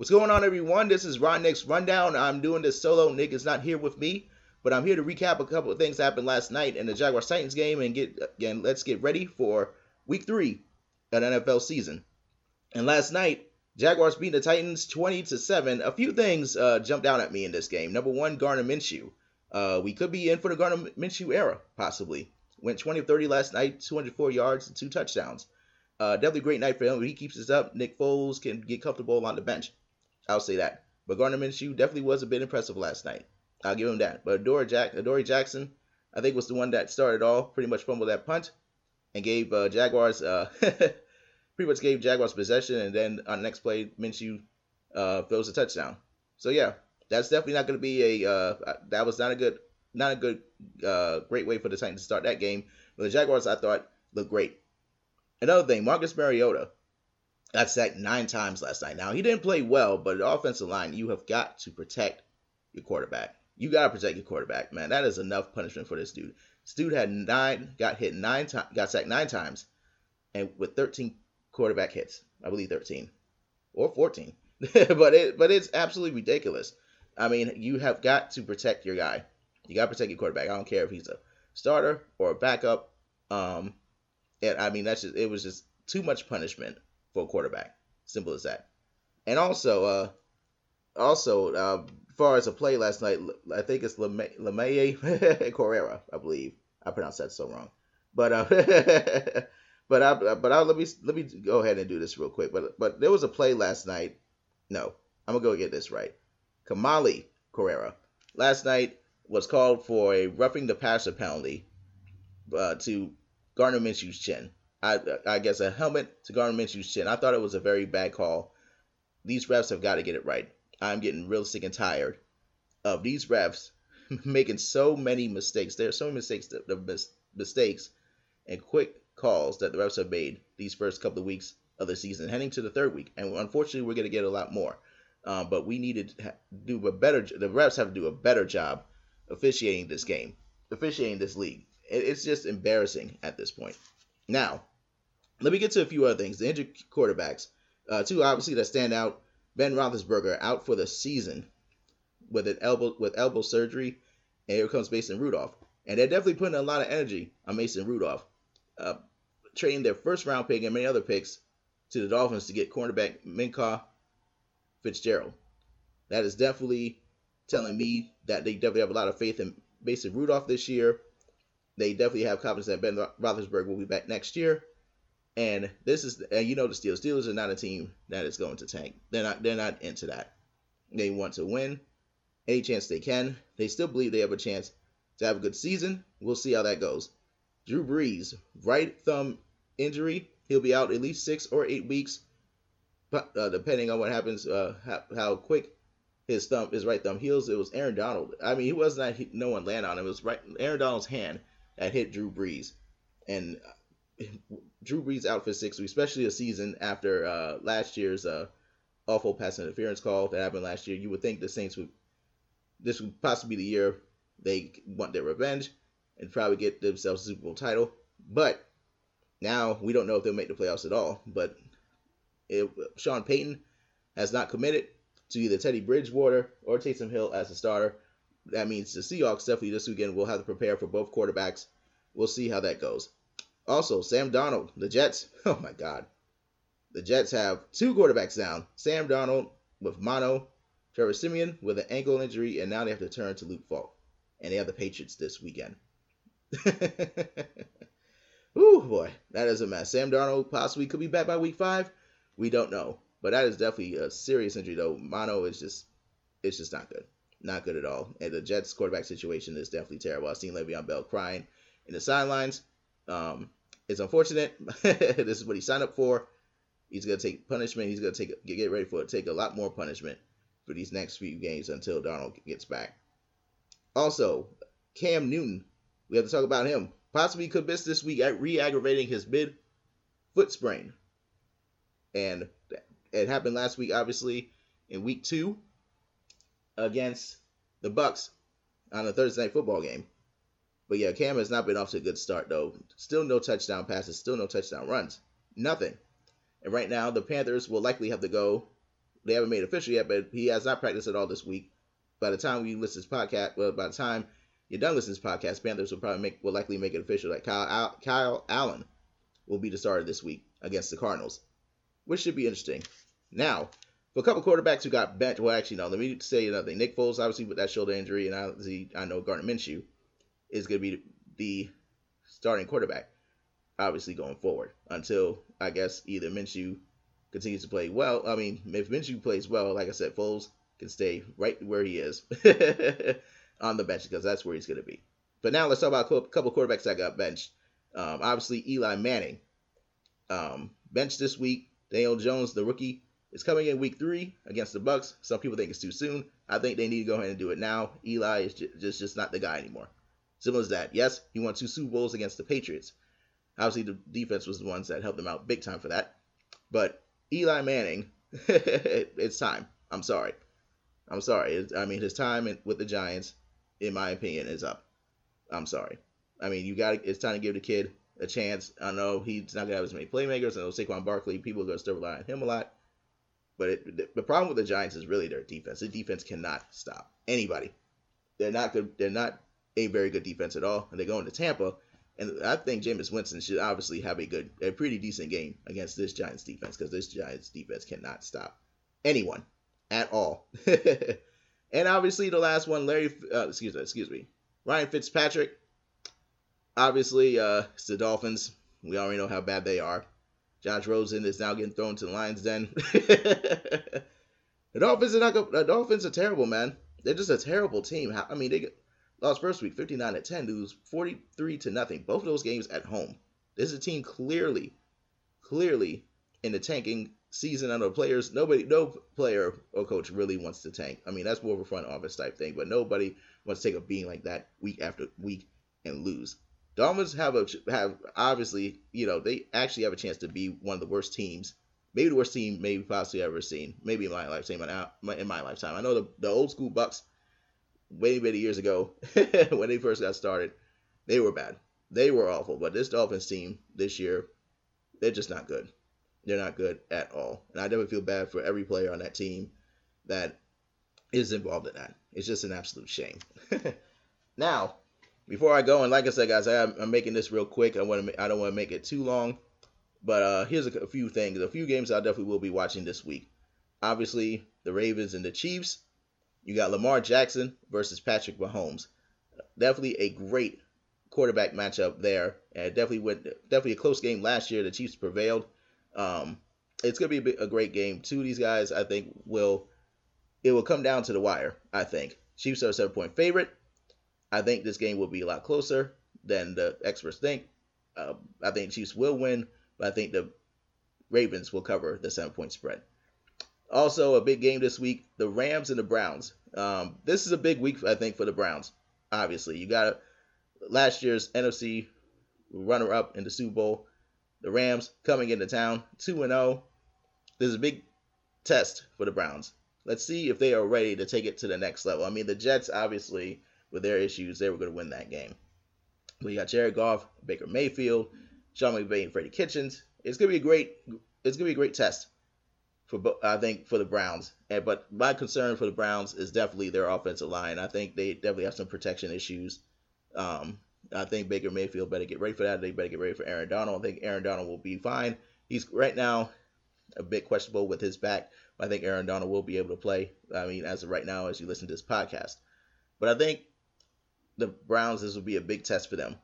What's going on, everyone? This is Ron Nick's Rundown. I'm doing this solo. Nick is not here with me, but I'm here to recap a couple of things that happened last night in the Jaguars Titans game and get again. Let's get ready for Week Three of NFL season. And last night, Jaguars beat the Titans 20 to seven. A few things uh, jumped out at me in this game. Number one, Gardner Minshew. Uh, we could be in for the Gardner Minshew era, possibly. Went 20 of 30 last night, 204 yards and two touchdowns. Uh, definitely great night for him. If he keeps this up, Nick Foles can get comfortable on the bench. I'll say that. But Gardner Minshew definitely was a bit impressive last night. I'll give him that. But Adoree, Jack, Adoree Jackson, I think was the one that started off, pretty much fumbled that punt and gave uh, Jaguars uh, pretty much gave Jaguars possession, and then on the next play, Minshew uh, throws a touchdown. So yeah, that's definitely not going to be a uh, that was not a good not a good uh, great way for the Titans to start that game. But the Jaguars, I thought, looked great. Another thing, Marcus Mariota got sacked nine times last night. Now he didn't play well, but the offensive line, you have got to protect your quarterback. You got to protect your quarterback, man. That is enough punishment for this dude. This dude had nine, got hit nine times, got sacked nine times, and with 13 quarterback hits, I believe 13 or 14. but it, but it's absolutely ridiculous. I mean, you have got to protect your guy. You got to protect your quarterback. I don't care if he's a starter or a backup. Um, and I mean, that's just it was just too much punishment for a quarterback. Simple as that. And also, uh, also, uh, far as a play last night, I think it's Lemaye Correra, I believe. I pronounced that so wrong, but uh, but I but I let me let me go ahead and do this real quick. But but there was a play last night. No, I'm gonna go get this right. Kamali Correra last night was called for a roughing the passer penalty uh, to Gardner Minshew's chin. I, I guess a helmet to Gardner Minshew's chin. I thought it was a very bad call. These refs have got to get it right. I'm getting real sick and tired of these refs making so many mistakes. There are so many mistakes, the mistakes and quick calls that the refs have made these first couple of weeks of the season, heading to the third week. And unfortunately, we're going to get a lot more. Um, but we need to do a better. The refs have to do a better job officiating this game, officiating this league. It's just embarrassing at this point. Now, let me get to a few other things. The injured quarterbacks, uh, two obviously that stand out. Ben Roethlisberger out for the season with an elbow with elbow surgery, and here comes Mason Rudolph, and they're definitely putting a lot of energy on Mason Rudolph, uh, trading their first round pick and many other picks to the Dolphins to get cornerback Minkah Fitzgerald. That is definitely telling me that they definitely have a lot of faith in Mason Rudolph this year. They definitely have confidence that Ben Roethlisberger will be back next year. And this is, and you know, the Steelers. Steelers are not a team that is going to tank. They're not. They're not into that. They want to win any chance they can. They still believe they have a chance to have a good season. We'll see how that goes. Drew Brees, right thumb injury. He'll be out at least six or eight weeks, but uh, depending on what happens, uh, how, how, quick his thumb, his right thumb heals. It was Aaron Donald. I mean, he was not. No one landed on him. It was right Aaron Donald's hand that hit Drew Brees, and Drew Brees out for six weeks, especially a season after uh, last year's uh, awful pass interference call that happened last year. You would think the Saints would this would possibly be the year they want their revenge and probably get themselves a Super Bowl title. But now we don't know if they'll make the playoffs at all. But if Sean Payton has not committed to either Teddy Bridgewater or Taysom Hill as a starter. That means the Seahawks definitely this weekend will have to prepare for both quarterbacks. We'll see how that goes. Also, Sam Darnold, the Jets. Oh my God. The Jets have two quarterbacks down. Sam Darnold with mono, Trevor Siemian with an ankle injury, and now they have to turn to Luke Falk. And they have the Patriots this weekend. Ooh boy, that is a mess. Sam Darnold possibly could be back by week five. We don't know. But that is definitely a serious injury though. Mono is just it's just not good. Not good at all. And the Jets quarterback situation is definitely terrible. I've seen Le'Veon Bell crying in the sidelines. Um, it's unfortunate. this is what he signed up for. He's gonna take punishment. He's gonna take get ready for it. Take a lot more punishment for these next few games until Darnold gets back. Also, Cam Newton. We have to talk about him. Possibly could miss this week at re-aggravating his mid foot sprain. And it happened last week, obviously, in week two against the Bucs on a Thursday night football game. But yeah, Cam has not been off to a good start though. Still no touchdown passes, still no touchdown runs. Nothing. And right now the Panthers will likely have to go They haven't made official yet, but he has not practiced at all this week. By the time we listen to this podcast, well, by the time you're done listening to this podcast, Panthers will probably make will likely make it official that Kyle Al- Kyle Allen will be the starter this week against the Cardinals, which should be interesting. Now, for a couple quarterbacks who got benched, well, actually, no, let me say another thing. Nick Foles, obviously, with that shoulder injury, and I, I know Gardner Minshew is going to be the starting quarterback, obviously, going forward until, I guess, either Minshew continues to play well. I mean, if Minshew plays well, like I said, Foles can stay right where he is on the bench because that's where he's going to be. But now let's talk about a couple quarterbacks that got benched. Um, obviously, Eli Manning um, benched this week. Daniel Jones, the rookie, is coming in week three against the Bucs. Some people think it's too soon. I think they need to go ahead and do it now. Eli is just just, just not the guy anymore. Simple as that. Yes, he won two Super Bowls against the Patriots. Obviously, the defense was the ones that helped them out big time for that. But Eli Manning, it's time. I'm sorry. I'm sorry. I mean, his time with the Giants, in my opinion, is up. I'm sorry. I mean, you got. It's time to give the kid a chance. I know he's not gonna have as many playmakers. I know Saquon Barkley. People are gonna still rely on him a lot. But it, the problem with the Giants is really their defense. The defense cannot stop anybody. They're not good. They're not a very good defense at all. And they go into Tampa, and I think Jameis Winston should obviously have a good, a pretty decent game against this Giants defense because this Giants defense cannot stop anyone at all. and obviously the last one, Larry, uh, excuse me, excuse me, Ryan Fitzpatrick. Obviously, uh, it's the Dolphins. We already know how bad they are. Josh Rosen is now getting thrown to the Lions den. the Dolphins are not the Dolphins are terrible, man. They're just a terrible team. I mean, they lost first week 59 to 10, lose 43 to nothing. Both of those games at home. This is a team clearly, clearly in the tanking season. I know players, nobody, no player or coach really wants to tank. I mean, that's more of a front office type thing, but nobody wants to take a beating like that week after week and lose. Dolphins have a have obviously you know they actually have a chance to be one of the worst teams, maybe the worst team maybe possibly ever seen, maybe in my lifetime. In my lifetime, I know the, the old school Bucs, many many years ago when they first got started, they were bad, they were awful. But this Dolphins team this year, they're just not good. They're not good at all, and I definitely feel bad for every player on that team that is involved in that. It's just an absolute shame. now, before I go, and like I said, guys, I, am making this real quick. I want to, I don't want to make it too long, but uh, here's a, a, few things, a few games I definitely will be watching this week. Obviously, the Ravens and the Chiefs. You got Lamar Jackson versus Patrick Mahomes. Definitely a great quarterback matchup there, and definitely went definitely a close game last year. The Chiefs prevailed. Um, it's gonna be a, great game. Two of these guys, I think, will it will come down to the wire. I think Chiefs are a seven point favorite. I think this game will be a lot closer than the experts think. Uh, I think Chiefs will win, but I think the Ravens will cover the seven point spread. Also, a big game this week: the Rams and the Browns. Um, this is a big week, I think, for the Browns. Obviously, you got last year's NFC runner-up in the Super Bowl. The Rams coming into town, two and zero. Oh. This is a big test for the Browns. Let's see if they are ready to take it to the next level. I mean, the Jets obviously with their issues, they were going to win that game. We got Jared Goff, Baker Mayfield, Sean McVay, and Freddie Kitchens. It's going to be a great. It's going to be a great test for I think for the Browns. And but my concern for the Browns is definitely their offensive line. I think they definitely have some protection issues. Um, I think Baker Mayfield better get ready for that. They better get ready for Aaron Donald. I think Aaron Donald will be fine. He's right now a bit questionable with his back, but I think Aaron Donald will be able to play. I mean, as of right now, as you listen to this podcast. But I think the Browns, this will be a big test for them.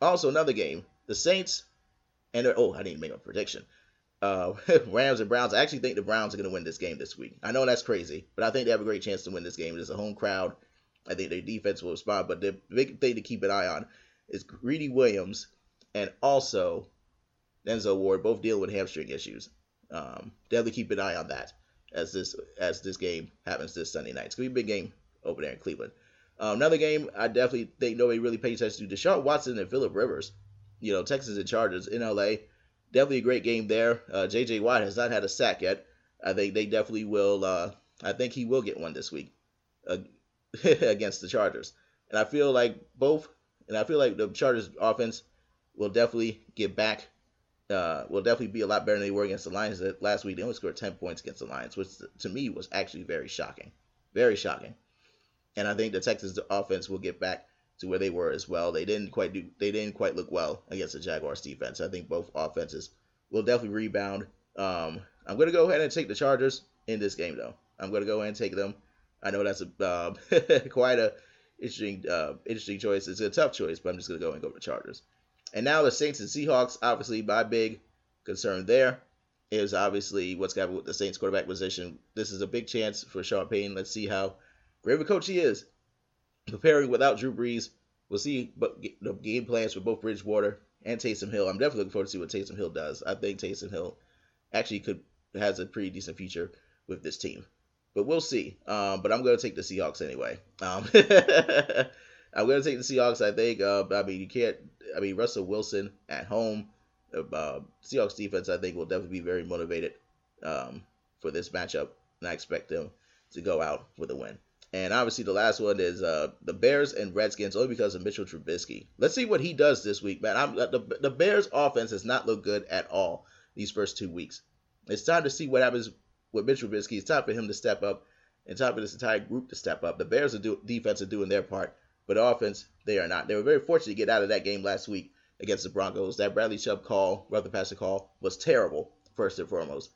Also, another game, the Saints and oh, I didn't make a prediction. Uh, Rams and Browns. I actually think the Browns are going to win this game this week. I know that's crazy, but I think they have a great chance to win this game. There's a home crowd. I think their defense will respond. But the big thing to keep an eye on is Greedy Williams and also Denzel Ward both deal with hamstring issues. Um, definitely keep an eye on that as this as this game happens this Sunday night. It's gonna be a big game over there in Cleveland. Um, another game I definitely think nobody really pays attention to. Deshaun Watson and Philip Rivers. You know, Texans and Chargers in LA. Definitely a great game there. Uh, J.J. Watt has not had a sack yet. I think they definitely will. Uh, I think he will get one this week uh, against the Chargers. And I feel like both, and I feel like the Chargers offense will definitely get back uh, will definitely be a lot better than they were against the Lions last week. They only scored 10 points against the Lions, which to me was actually very shocking. Very shocking. And I think the Texans offense will get back to where they were as well. They didn't quite do they didn't quite look well against the Jaguars defense. I think both offenses will definitely rebound. Um, I'm gonna go ahead and take the Chargers in this game though. I'm gonna go ahead and take them. I know that's a uh, quite a interesting uh, interesting choice. It's a tough choice, but I'm just gonna go and go with the Chargers. And now the Saints and Seahawks. Obviously, my big concern there is obviously what's got with the Saints quarterback position. This is a big chance for Sean Payton. Let's see how great of a coach he is preparing without Drew Brees. We'll see but the game plans for both Bridgewater and Taysom Hill. I'm definitely looking forward to see what Taysom Hill does. I think Taysom Hill actually could has a pretty decent future with this team, but we'll see. Um, but I'm going to take the Seahawks anyway. Um, I'm going to take the Seahawks. I think. Uh, I mean, you can't. I mean, Russell Wilson at home. Uh, Seahawks defense, I think, will definitely be very motivated um, for this matchup, and I expect them to go out with a win. And obviously, the last one is uh, the Bears and Redskins, only because of Mitchell Trubisky. Let's see what he does this week, man. I'm, the, the Bears' offense has not looked good at all these first two weeks. It's time to see what happens with Mitchell Trubisky. It's time for him to step up, and time for this entire group to step up. The Bears' are do, defense are doing their part, but offense, they are not. They were very fortunate to get out of that game last week against the Broncos. That Bradley Chubb call, rather passer call, was terrible, first and foremost.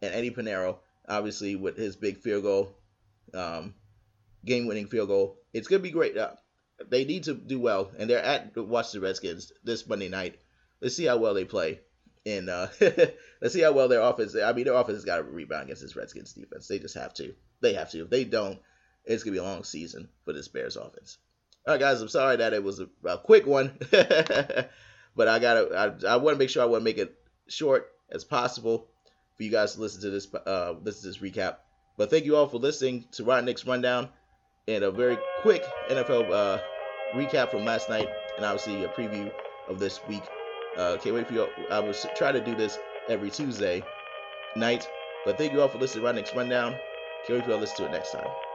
And Eddy Pineiro, obviously, with his big field goal, um, game winning field goal. It's going to be great. Uh, they need to do well, and they're at Watch the Washington Redskins this Monday night. Let's see how well they play. And uh, let's see how well their offense. I mean, their offense has got to rebound against this Redskins defense. They just have to. They have to. If they don't, it's gonna be a long season for this Bears offense. All right, guys. I'm sorry that it was a, a quick one, but I gotta. I, I want to make sure I want to make it short as possible for you guys to listen to this. Uh, listen to this recap. But thank you all for listening to Rotten Nick's Rundown and a very quick NFL uh, recap from last night, and obviously a preview of this week. Uh, can't wait for you. I will try to do this every Tuesday night. But thank you all for listening to Rotten Nick's Rundown. Can't wait for you to listen to it next time.